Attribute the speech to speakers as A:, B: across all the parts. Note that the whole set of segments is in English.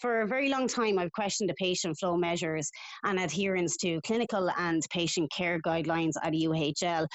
A: for a very long time, I've questioned the patient flow measures and adherence to clinical and patient care guidelines at UHL.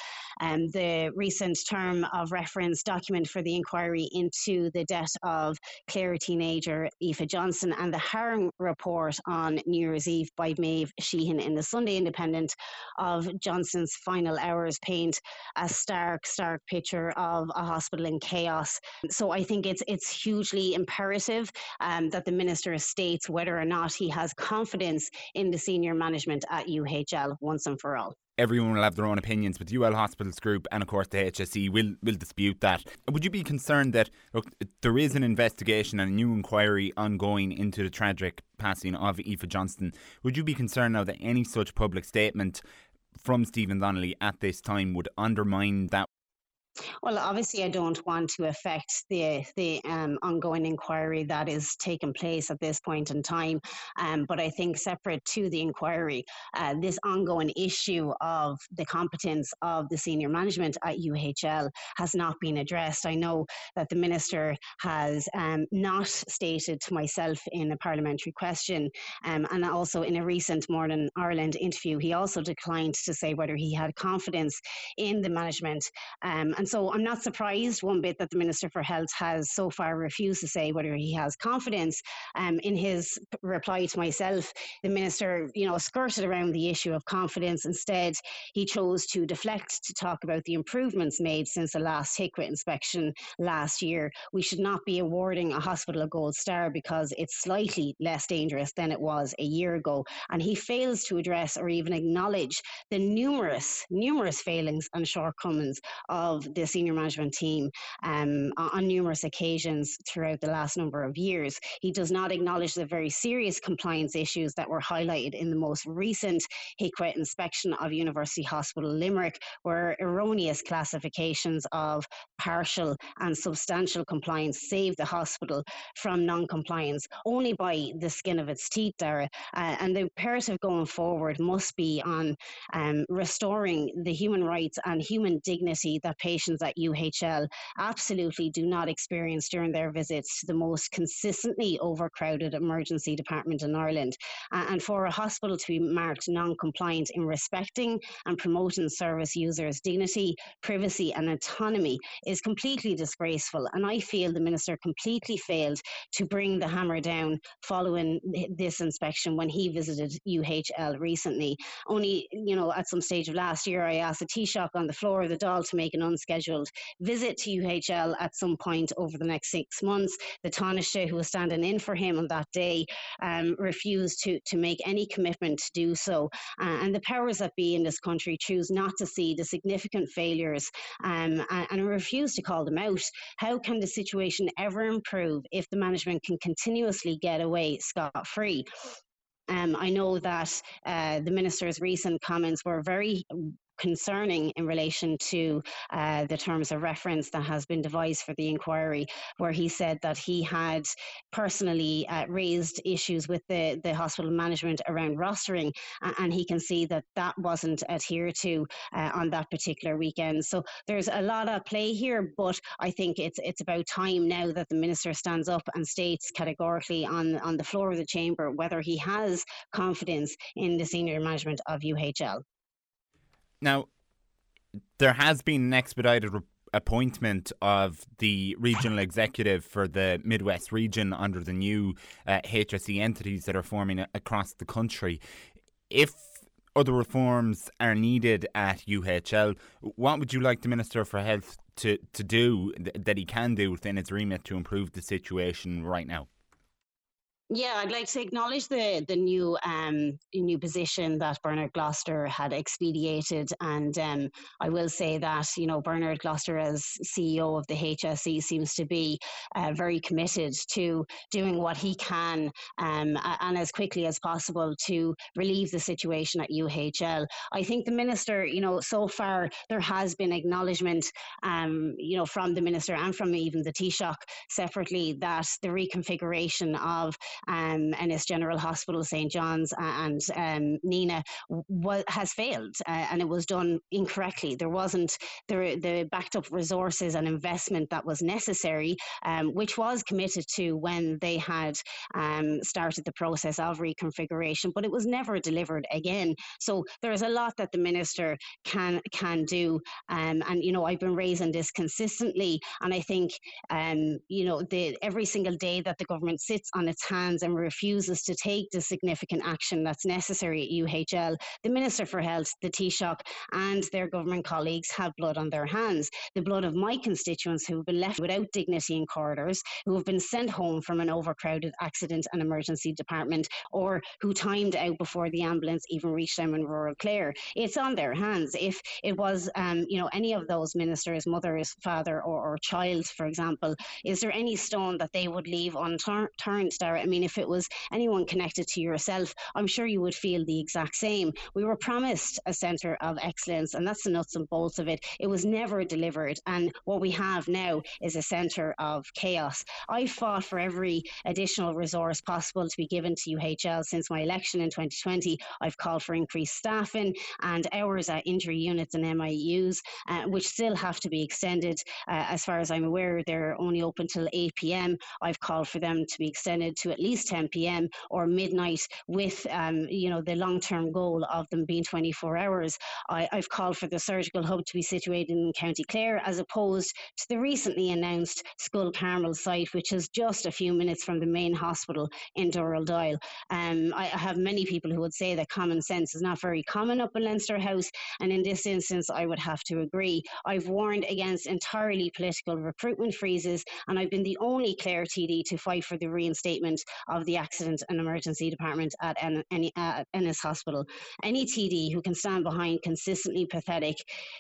A: Um, the recent term of reference document for the inquiry into the death of Clare teenager Aoife Johnston and the harm report on New Year's Eve by Maeve Sheehan in the Sunday Independent of Johnston's final hours paint a stark, stark picture of a hospital in chaos. So I think it's it's hugely imperative um, that the minister states whether or not he has confidence in the senior management at UHL once and for all
B: everyone will have their own opinions, but UL Hospitals Group and of course the HSE will will dispute that. Would you be concerned that look, there is an investigation and a new inquiry ongoing into the tragic passing of Aoife Johnston? Would you be concerned now that any such public statement from Stephen Donnelly at this time would undermine that
A: well, obviously, I don't want to affect the the um, ongoing inquiry that is taking place at this point in time. Um, but I think separate to the inquiry, uh, this ongoing issue of the competence of the senior management at UHL has not been addressed. I know that the minister has um, not stated to myself in a parliamentary question, um, and also in a recent Morning Ireland interview, he also declined to say whether he had confidence in the management. Um, and so I'm not surprised one bit that the Minister for Health has so far refused to say whether he has confidence. Um, in his reply to myself, the Minister, you know, skirted around the issue of confidence. Instead, he chose to deflect to talk about the improvements made since the last HIQA inspection last year. We should not be awarding a hospital a gold star because it's slightly less dangerous than it was a year ago. And he fails to address or even acknowledge the numerous, numerous failings and shortcomings of the senior management team um, on numerous occasions throughout the last number of years. He does not acknowledge the very serious compliance issues that were highlighted in the most recent HIQA inspection of University Hospital Limerick, where erroneous classifications of partial and substantial compliance saved the hospital from non compliance only by the skin of its teeth, Dara. Uh, and the imperative going forward must be on um, restoring the human rights and human dignity that patients at UHL absolutely do not experience during their visits the most consistently overcrowded emergency department in Ireland. and for a hospital to be marked non compliant in respecting and promoting service users' dignity, privacy, and autonomy is completely disgraceful. And I feel the Minister completely failed to bring the hammer down following this inspection when he visited UHL recently. Only, you know, at some stage of last year, I asked a Taoiseach on the floor of the Dáil to make an unscheduled scheduled visit to UHL at some point over the next six months. The Taoiseach, who was standing in for him on that day, um, refused to, to make any commitment to do so. Uh, and the powers that be in this country choose not to see the significant failures um, and, and refuse to call them out. How can the situation ever improve if the management can continuously get away scot free? Um, I know that uh, the minister's recent comments were very concerning in relation to uh, the terms of reference that has been devised for the inquiry, where he said that he had personally uh, raised issues with the, the hospital management around rostering, and he can see that that wasn't adhered to uh, on that particular weekend. So there's a lot of play here, but I think it's it's about time now that the minister stands up and states categorically on on the floor of the chamber whether he has confidence in the senior management of UHL.
B: Now, there has been an expedited re- appointment of the regional executive for the Midwest region under the new uh, HSE entities that are forming a- across the country. If other reforms are needed at UHL, what would you like the Minister for Health to, to do th- that he can do within his remit to improve the situation right now?
A: Yeah, I'd like to acknowledge the the new um, new position that Bernard Gloster had expedited, and um, I will say that you know Bernard Gloster as CEO of the HSE seems to be uh, very committed to doing what he can um, and as quickly as possible to relieve the situation at UHL. I think the minister, you know, so far there has been acknowledgement, um, you know, from the minister and from even the Taoiseach separately that the reconfiguration of um, Ennis General Hospital, St John's, and um, Nenagh was, has failed, uh, and it was done incorrectly. There wasn't the the backed up resources and investment that was necessary, um, which was committed to when they had um, started the process of reconfiguration, but it was never delivered again. So there is a lot that the minister can can do, um, and you know I've been raising this consistently, and I think um, you know the every single day that the government sits on its hands and refuses to take the significant action that's necessary at UHL, the Minister for Health, the Taoiseach, and their government colleagues have blood on their hands. The blood of my constituents who have been left without dignity in corridors, who have been sent home from an overcrowded accident and emergency department, or who timed out before the ambulance even reached them in rural Clare. It's on their hands. If it was, um, you know, any of those ministers, mothers, father, or, or child, for example, is there any stone that they would leave unturned, Dara? Mean, if it was anyone connected to yourself, I'm sure you would feel the exact same. We were promised a centre of excellence, and that's the nuts and bolts of it. It was never delivered, and what we have now is a centre of chaos. I fought for every additional resource possible to be given to UHL since my election in 2020. I've called for increased staffing and hours at injury units and MIUs, uh, which still have to be extended. Uh, as far as I'm aware, they're only open till 8 p.m. I've called for them to be extended to at least 10 p.m. or midnight, with um, you know the long-term goal of them being 24 hours. I, I've called for the surgical hub to be situated in County Clare, as opposed to the recently announced Schull Carmel site, which is just a few minutes from the main hospital in Dooradoyle. Um, I, I have many people who would say that common sense is not very common up in Leinster House, and in this instance, I would have to agree. I've warned against entirely political recruitment freezes, and I've been the only Clare TD to fight for the reinstatement of the Accident and Emergency Department at en- uh, Ennis Hospital. Any TD who can stand behind consistently pathetic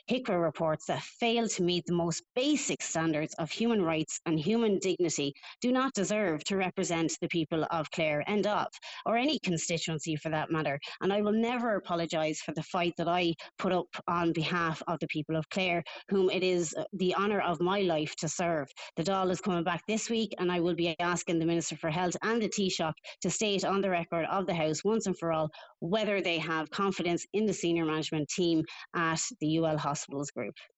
A: HIQA reports that fail to meet the most basic standards of human rights and human dignity do not deserve to represent the people of Clare and of, or any constituency for that matter. And I will never apologise for the fight that I put up on behalf of the people of Clare, whom it is the honour of my life to serve. The Dáil is coming back this week, and I will be asking the Minister for Health and the Taoiseach to state on the record of the House once and for all whether they have confidence in the senior management team at the UL Hospitals Group.